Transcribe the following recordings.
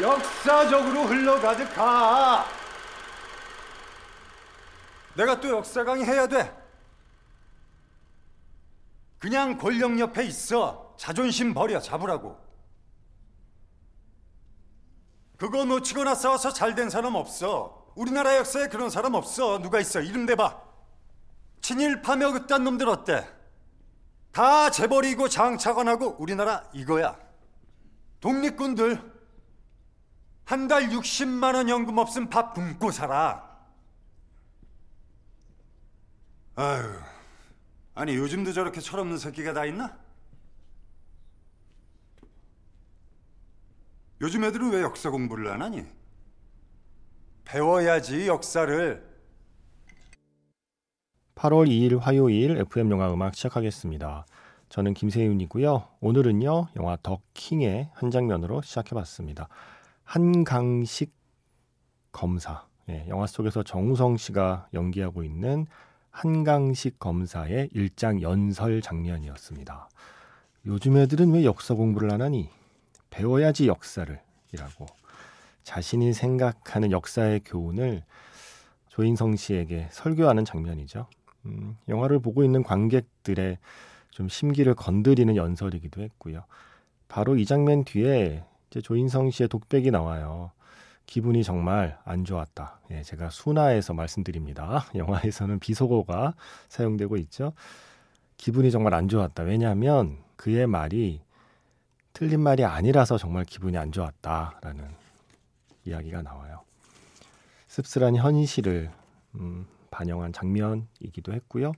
역사적으로 흘러가득하. 내가 또 역사 강의해야 돼. 그냥 권력 옆에 있어. 자존심 버려 잡으라고. 그거 놓치거나 싸워서 잘 된 사람 없어. 우리나라 역사에 그런 사람 없어. 누가 있어? 이름 대봐. 친일 파며 그딴 놈들 어때? 다 재벌이고 장차관하고 우리나라 이거야. 독립군들 한 달 60만 원 연금 없음 밥 굶고 살아. 아유, 아니 요즘도 저렇게 철없는 새끼가 다 있나? 요즘 애들은 왜 역사 공부를 안 하니? 배워야지 역사를. 8월 2일 화요일 FM 영화 음악 시작하겠습니다. 저는 김세윤이고요. 오늘은요 영화 더 킹의 한 장면으로 시작해봤습니다. 한강식 검사, 예, 영화 속에서 정우성 씨가 연기하고 있는 한강식 검사의 일장 연설 장면이었습니다. 요즘 애들은 왜 역사 공부를 안 하니? 배워야지 역사를 이라고 자신이 생각하는 역사의 교훈을 조인성 씨에게 설교하는 장면이죠. 음, 영화를 보고 있는 관객들의 좀 심기를 건드리는 연설이기도 했고요. 바로 이 장면 뒤에 이제 조인성 씨의 독백이 나와요. 기분이 정말 안 좋았다. 예, 제가 순화해서 말씀드립니다. 영화에서는 비속어가 사용되고 있죠. 기분이 정말 안 좋았다. 왜냐하면 그의 말이 틀린 말이 아니라서 정말 기분이 안 좋았다라는 이야기가 나와요. 씁쓸한 현실을 음, 반영한 장면이기도 했고요.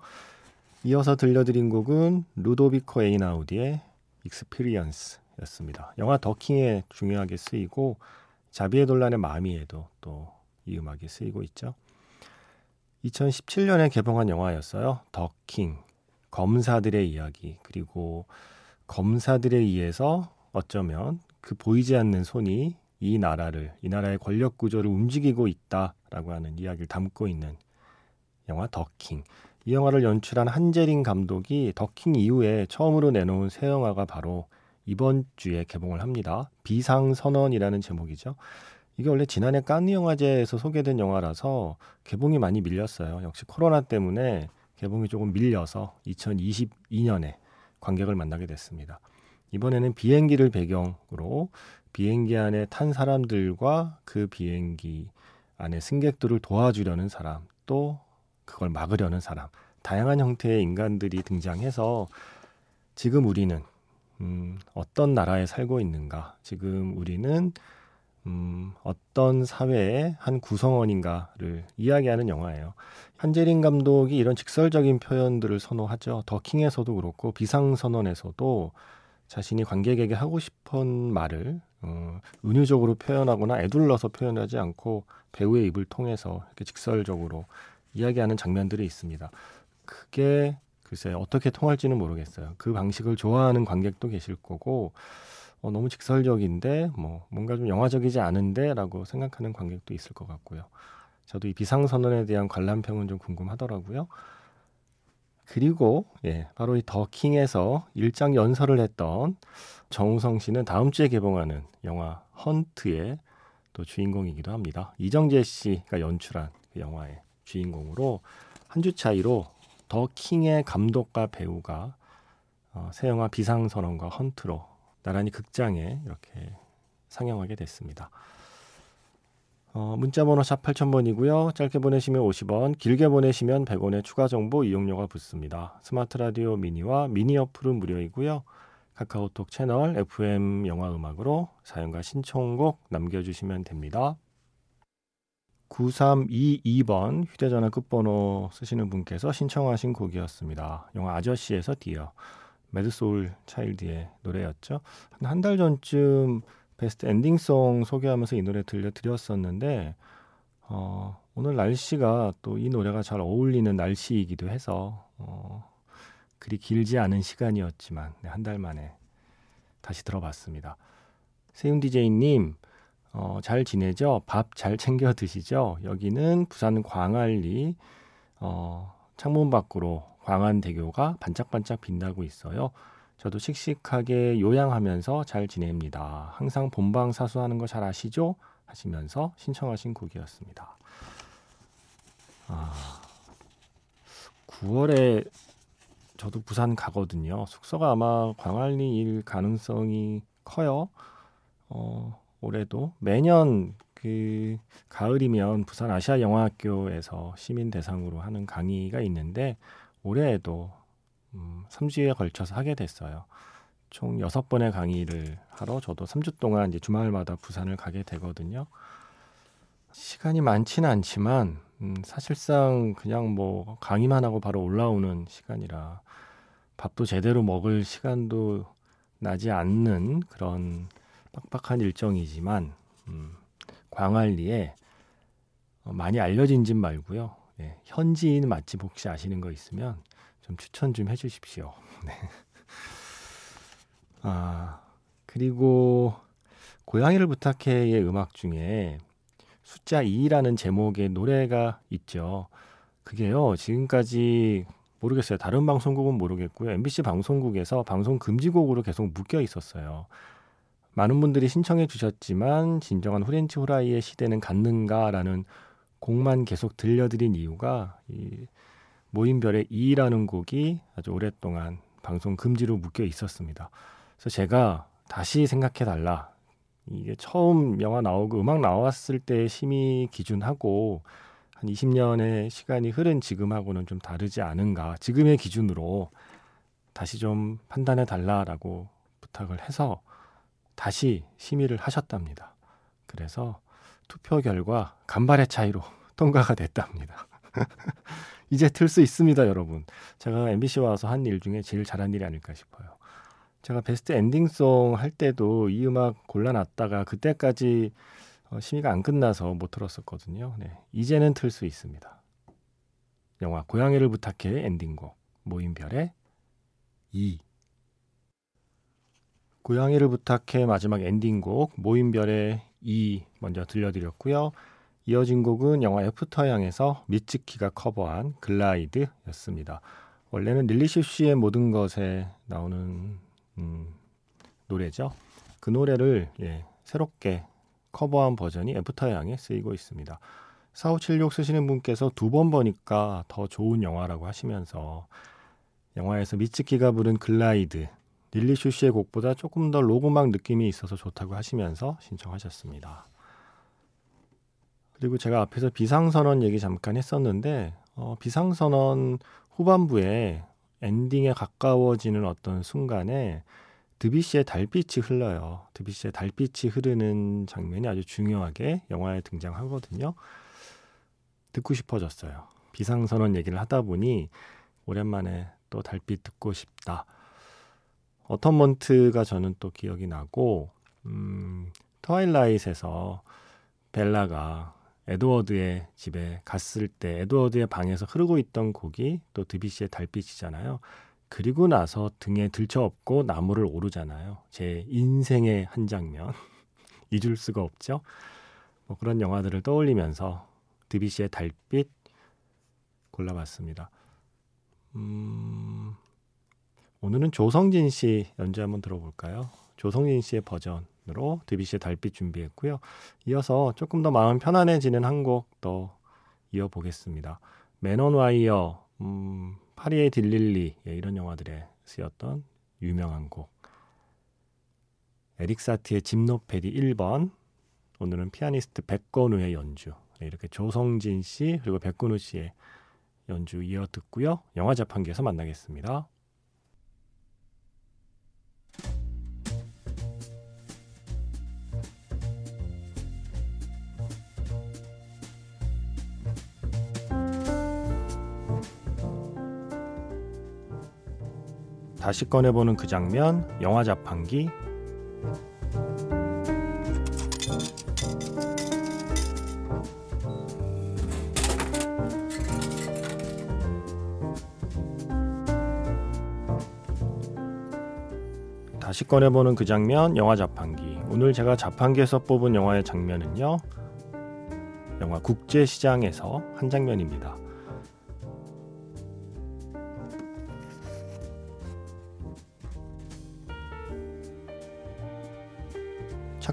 이어서 들려드린 곡은 루도비코 에이나우디의 Experience 였습니다. 영화 더킹에 중요하게 쓰이고 자비에 돌란의 마미에도 또 이 음악이 쓰이고 있죠. 2017년에 개봉한 영화였어요. 더킹 검사들의 이야기 그리고 검사들에 의해서 어쩌면 그 보이지 않는 손이 이 나라를 이 나라의 권력 구조를 움직이고 있다라고 하는 이야기를 담고 있는 영화 더킹. 이 영화를 연출한 한재린 감독이 더킹 이후에 처음으로 내놓은 새 영화가 바로 이번 주에 개봉을 합니다. 비상선언이라는 제목이죠. 이게 원래 지난해 깐느 영화제에서 소개된 영화라서 개봉이 많이 밀렸어요. 역시 코로나 때문에 개봉이 조금 밀려서 2022년에 관객을 만나게 됐습니다. 이번에는 비행기를 배경으로 비행기 안에 탄 사람들과 그 비행기 안에 승객들을 도와주려는 사람, 또 그걸 막으려는 사람, 다양한 형태의 인간들이 등장해서 지금 우리는 음, 어떤 나라에 살고 있는가, 지금 우리는 음, 어떤 사회의 한 구성원인가를 이야기하는 영화예요. 한재린 감독이 이런 직설적인 표현들을 선호하죠. 더킹에서도 그렇고 비상선언에서도 자신이 관객에게 하고 싶은 말을 어, 은유적으로 표현하거나 애둘러서 표현하지 않고 배우의 입을 통해서 이렇게 직설적으로 이야기하는 장면들이 있습니다. 그게 글쎄 어떻게 통할지는 모르겠어요. 그 방식을 좋아하는 관객도 계실 거고 어, 너무 직설적인데 뭐 뭔가 좀 영화적이지 않은데라고 생각하는 관객도 있을 것 같고요. 저도 이 비상선언에 대한 관람평은 좀 궁금하더라고요. 그리고 예, 바로 이 더킹에서 일장 연설을 했던 정우성 씨는 다음 주에 개봉하는 영화 헌트의 또 주인공이기도 합니다. 이정재 씨가 연출한 그 영화의 주인공으로 한 주 차이로 더 킹의 감독과 배우가 어, 새 영화 비상선언과 헌트로 나란히 극장에 이렇게 상영하게 됐습니다. 어, 문자번호 샵 8000번이고요. 짧게 보내시면 50원, 길게 보내시면 100원의 추가 정보 이용료가 붙습니다. 스마트 라디오 미니와 미니 어플은 무료이고요. 카카오톡 채널 FM 영화 음악으로 사연과 신청곡 남겨주시면 됩니다. 9322번 휴대전화 끝번호 쓰시는 분께서 신청하신 곡이었습니다. 영화 아저씨에서 Dear 매드소울 차일드의 노래였죠. 한달 전쯤 베스트 엔딩송 소개하면서 이 노래 들려드렸었는데 어, 오늘 날씨가 또 이 노래가 잘 어울리는 날씨이기도 해서 어, 그리 길지 않은 시간이었지만 네, 한달 만에 다시 들어봤습니다. 세윤 디제이님 어, 잘 지내죠? 밥 잘 챙겨 드시죠? 여기는 부산 광안리 어, 창문 밖으로 광안대교가 반짝반짝 빛나고 있어요. 저도 씩씩하게 요양하면서 잘 지냅니다. 항상 본방 사수하는 거 잘 아시죠? 하시면서 신청하신 곡이었습니다. 아, 9월에 저도 부산 가거든요. 숙소가 아마 광안리 일 가능성이 커요. 어, 올해도 매년 그 가을이면 부산 아시아 영화학교에서 시민 대상으로 하는 강의가 있는데 올해에도 음, 3주에 걸쳐서 하게 됐어요. 총 6번의 강의를 하러 저도 3주 동안 이제 주말마다 부산을 가게 되거든요. 시간이 많지는 않지만 음, 사실상 그냥 뭐 강의만 하고 바로 올라오는 시간이라 밥도 제대로 먹을 시간도 나지 않는 그런 빡빡한 일정이지만 음, 광안리에 어, 많이 알려진 집 말고요. 네, 현지인 맛집 혹시 아시는 거 있으면 좀 추천 좀 해주십시오. 네. 아 그리고 고양이를 부탁해의 음악 중에 숫자 2라는 제목의 노래가 있죠. 그게요, 지금까지 모르겠어요. 다른 방송국은 모르겠고요. MBC 방송국에서 방송 금지곡으로 계속 묶여 있었어요. 많은 분들이 신청해 주셨지만 진정한 후렌치 후라이의 시대는 갔는가라는 곡만 계속 들려드린 이유가 이 모임별의 2라는 곡이 아주 오랫동안 방송 금지로 묶여 있었습니다. 그래서 제가 다시 생각해 달라. 이게 처음 영화 나오고 음악 나왔을 때 심의 기준하고 한 20년의 시간이 흐른 지금하고는 좀 다르지 않은가. 지금의 기준으로 다시 좀 판단해 달라라고 부탁을 해서 다시 심의를 하셨답니다. 그래서 투표 결과 간발의 차이로 통과가 됐답니다. 이제 틀수 있습니다, 여러분. 제가 MBC 와서 한 일 중에 제일 잘한 일이 아닐까 싶어요. 제가 베스트 엔딩송 할 때도 이 음악 골라놨다가 그때까지 어, 심의가 안 끝나서 못 들었었거든요. 네, 이제는 틀 수 있습니다. 영화 고양이를 부탁해 엔딩곡 모임별의 2 고양이를 부탁해 마지막 엔딩곡 모임별의 2 먼저 들려드렸고요. 이어진 곡은 영화 애프터양에서 미츠키가 커버한 Glide였습니다. 원래는 릴리 슈슈의 모든 것에 나오는 음, 노래죠. 그 노래를 예, 새롭게 커버한 버전이 애프터양에 쓰이고 있습니다. 4576 쓰시는 분께서 두 번 보니까 더 좋은 영화라고 하시면서 영화에서 미츠키가 부른 Glide 릴리 슈슈의 곡보다 조금 더 록 음악 느낌이 있어서 좋다고 하시면서 신청하셨습니다. 그리고 제가 앞에서 비상선언 얘기 잠깐 했었는데 어, 비상선언 후반부에 엔딩에 가까워지는 어떤 순간에 드비시의 달빛이 흘러요. 드비시의 달빛이 흐르는 장면이 아주 중요하게 영화에 등장하거든요. 듣고 싶어졌어요. 비상선언 얘기를 하다 보니 오랜만에 또 달빛 듣고 싶다. 어텀먼트가 저는 또 기억이 나고 음, 트와일라이트에서 벨라가 에드워드의 집에 갔을 때 에드워드의 방에서 흐르고 있던 곡이 또 드비시의 달빛이잖아요. 그리고 나서 등에 들쳐업고 나무를 오르잖아요. 제 인생의 한 장면 잊을 수가 없죠. 뭐 그런 영화들을 떠올리면서 드비시의 달빛 골라봤습니다. 음, 오늘은 조성진 씨 연주 한번 들어볼까요? 조성진 씨의 버전으로 드비시의 달빛 준비했고요. 이어서 조금 더 마음 편안해지는 한 곡 더 이어보겠습니다. 맨온 와이어, 음, 파리의 딜릴리 예, 이런 영화들에 쓰였던 유명한 곡. 에릭 사티의 짐노페디 1번. 오늘은 피아니스트 백건우의 연주. 네, 이렇게 조성진 씨 그리고 백건우 씨의 연주 이어 듣고요. 영화 자판기에서 만나겠습니다. 다시 꺼내보는 그 장면, 영화 자판기. 다시 꺼내보는 그 장면, 영화 자판기. 오늘 제가 자판기에서 뽑은 영화의 장면은요, 영화 국제시장에서 한 장면입니다.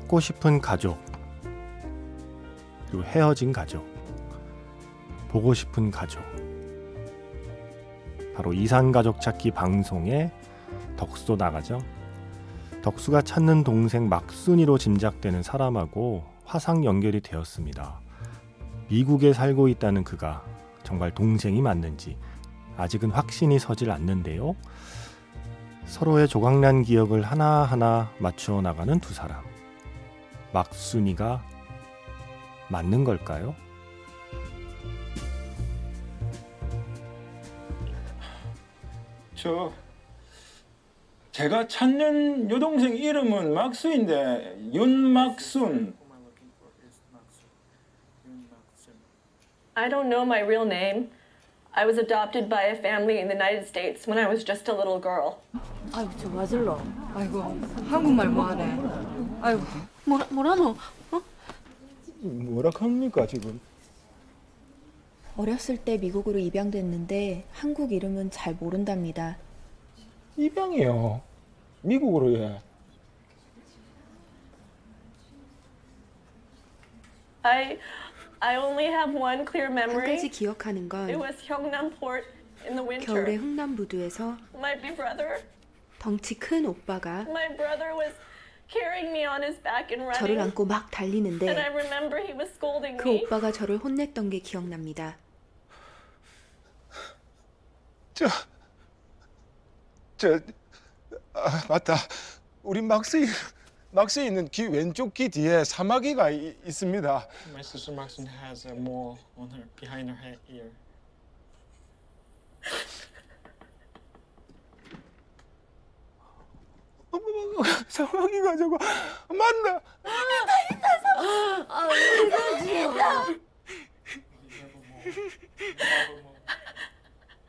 찾고 싶은 가족, 그리고 헤어진 가족, 보고 싶은 가족. 바로 이산 가족 찾기 방송에 덕수도 나가죠. 덕수가 찾는 동생 막순이로 짐작되는 사람하고 화상 연결이 되었습니다. 미국에 살고 있다는 그가 정말 동생이 맞는지 아직은 확신이 서질 않는데요. 서로의 조각난 기억을 하나하나 맞추어 나가는 두 사람. 막순이가 맞는 걸까요? 저 제가 찾는 여동생 이름은 막수인데 윤막순 I don't know my real name. I was adopted by a family in the United States when I was just a little girl. 아이고 저 맞을러. 아이고 한국말 뭐하네. 아이고 뭐라, 뭐라노? 뭐라 합니까 지금? 어렸을 때 미국으로 입양됐는데 한국 이름은 잘 모른답니다. 입양이요. 미국으로 예. I, I only have one clear 한 가지 memory. 기억하는 It 건 was Gyeongnam-port in the 겨울에 winter. 흥남부두에서 My big brother, 덩치 큰 오빠가 my brother was carrying me on his back and 저를 running. 안고 막 And I 달리는데 remember he was scolding 그 me. 오빠가 저를 혼냈던 게 기억납니다. 저, 저, 아, 맞다. 우리 막스이, 막스에 있는 귀 왼쪽 귀 뒤에 사마귀가 이- 있습니다. My sister Maxine has a mole on her behind her ear. 어머, 어머, 사마귀가 저거 맞나?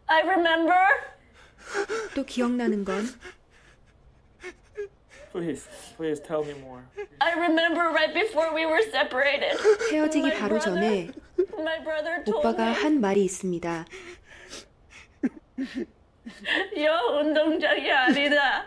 I remember 또 기억나는 건 Please, please tell me more. I remember right before we were separated. 헤어지기 My 바로 brother- 전에 My brother told 오빠가 me 한 말이 있습니다. 여 운동장이 아니다.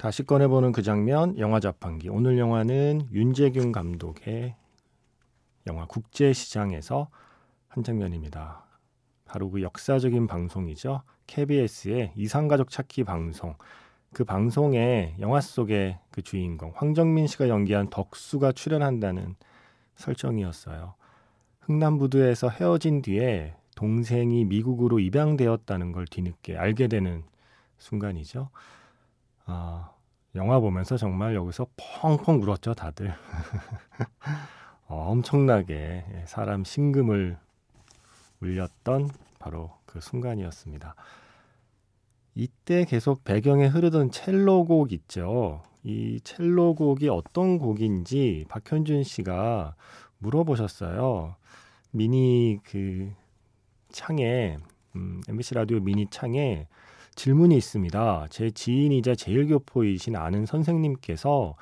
다시 꺼내보는 그 장면 영화 자판기 오늘 영화는 윤재균 감독의 영화 국제시장에서 한 장면입니다. 바로 그 역사적인 방송이죠. KBS의 이상가족 찾기 방송. 그 방송에 영화 속의 그 주인공 황정민 씨가 연기한 덕수가 출연한다는 설정이었어요. 흥남부두에서 헤어진 뒤에 동생이 미국으로 입양되었다는 걸 뒤늦게 알게 되는 순간이죠. 아, 영화 보면서 정말 여기서 펑펑 울었죠, 다들. 어, 엄청나게 예, 사람 심금을 울렸던 바로 그 순간이었습니다. 이때 계속 배경에 흐르던 첼로곡 있죠. 이 첼로곡이 어떤 곡인지 박현준 씨가 물어보셨어요. 미니 그 창에 음, MBC 라디오 미니 창에 질문이 있습니다. 제 지인이자 제일교포이신 아는 선생님께서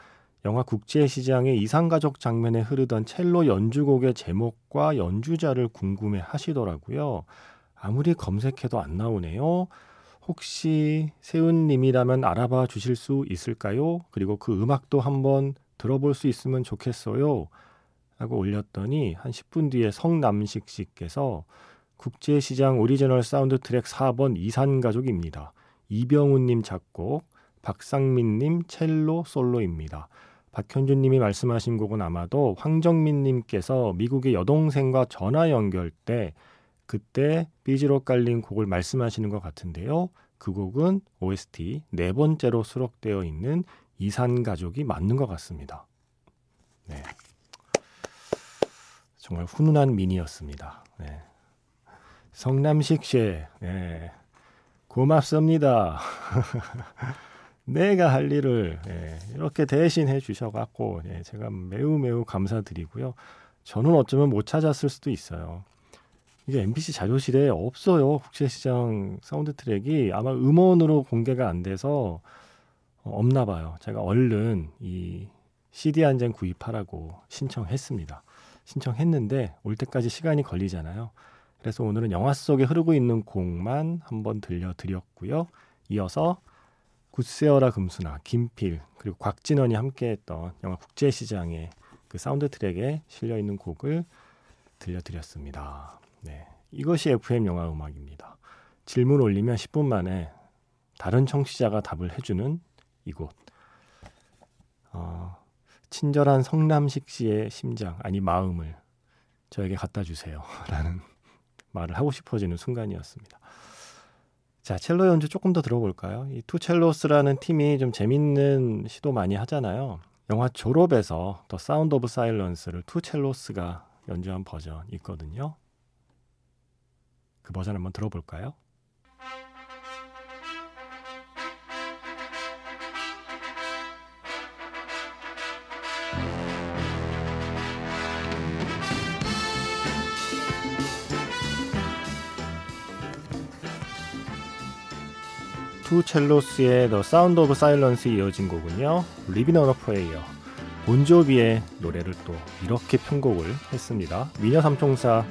영화 국제시장의 이상가족 장면에 흐르던 첼로 연주곡의 제목과 연주자를 궁금해 하시더라고요. 아무리 검색해도 안 나오네요. 혹시 세훈님이라면 알아봐 주실 수 있을까요? 그리고 그 음악도 한번 들어볼 수 있으면 좋겠어요. 하고 올렸더니 한 10분 뒤에 성남식 씨께서 국제시장 오리지널 사운드 트랙 4번 이산가족입니다. 이병훈님 작곡, 박상민님 첼로 솔로입니다. 박현준님이 말씀하신 곡은 아마도 황정민님께서 미국의 여동생과 전화 연결 때 그때 BG로 깔린 곡을 말씀하시는 것 같은데요. 그 곡은 OST 네 번째로 수록되어 있는 이산가족이 맞는 것 같습니다. 네. 정말 훈훈한 미니였습니다. 네. 성남식 씨, 네. 고맙습니다. 내가 할 일을 예, 이렇게 대신 해 주셔갖고 예, 제가 매우 매우 감사드리고요. 저는 어쩌면 못 찾았을 수도 있어요. 이게 MBC 자료실에 없어요. 국제시장 사운드 트랙이 아마 음원으로 공개가 안 돼서 어, 없나 봐요. 제가 얼른 이 CD 한 장 구입하라고 신청했습니다. 신청했는데 올 때까지 시간이 걸리잖아요. 그래서 오늘은 영화 속에 흐르고 있는 곡만 한번 들려드렸고요. 이어서 굳세어라 금순아 김필 그리고 곽진언이 함께했던 영화 국제시장의 그 사운드 트랙에 실려 있는 곡을 들려드렸습니다. 네, 이것이 FM 영화 음악입니다. 질문 올리면 10분 만에 다른 청취자가 답을 해주는 이곳. 어, 친절한 성남식 씨의 심장 아니 마음을 저에게 갖다 주세요라는 말을 하고 싶어지는 순간이었습니다. 자, 첼로 연주 조금 더 들어볼까요? 이 투첼로스라는 팀이 좀 재밌는 시도 많이 하잖아요. 영화 졸업에서 The Sound of Silence를 투첼로스가 연주한 버전 있거든요. 그 버전 한번 들어볼까요? 투 첼로스의 The Sound of Silence 이어진 곡은요. A Prayer. 본조비의 노래를 또 이렇게 편곡을 했습니다. 미녀 삼총사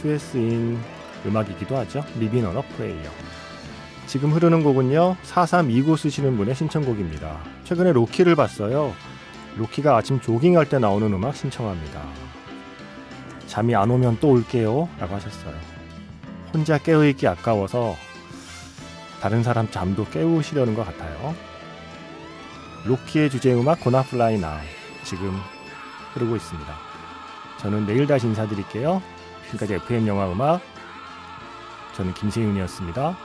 2S인 음악이기도 하죠. A Prayer. 지금 흐르는 곡은요. 4329 쓰시는 분의 신청곡입니다. 최근에 로키를 봤어요. 로키가 아침 조깅할 때 나오는 음악 신청합니다. 잠이 안 오면 또 올게요. 라고 하셨어요. 혼자 깨어있기 아까워서 다른 사람 잠도 깨우시려는 것 같아요. 로키의 주제 음악 Gonna Fly Now 지금 흐르고 있습니다. 저는 내일 다시 인사드릴게요. 지금까지 FM 영화 음악 저는 김세윤이었습니다.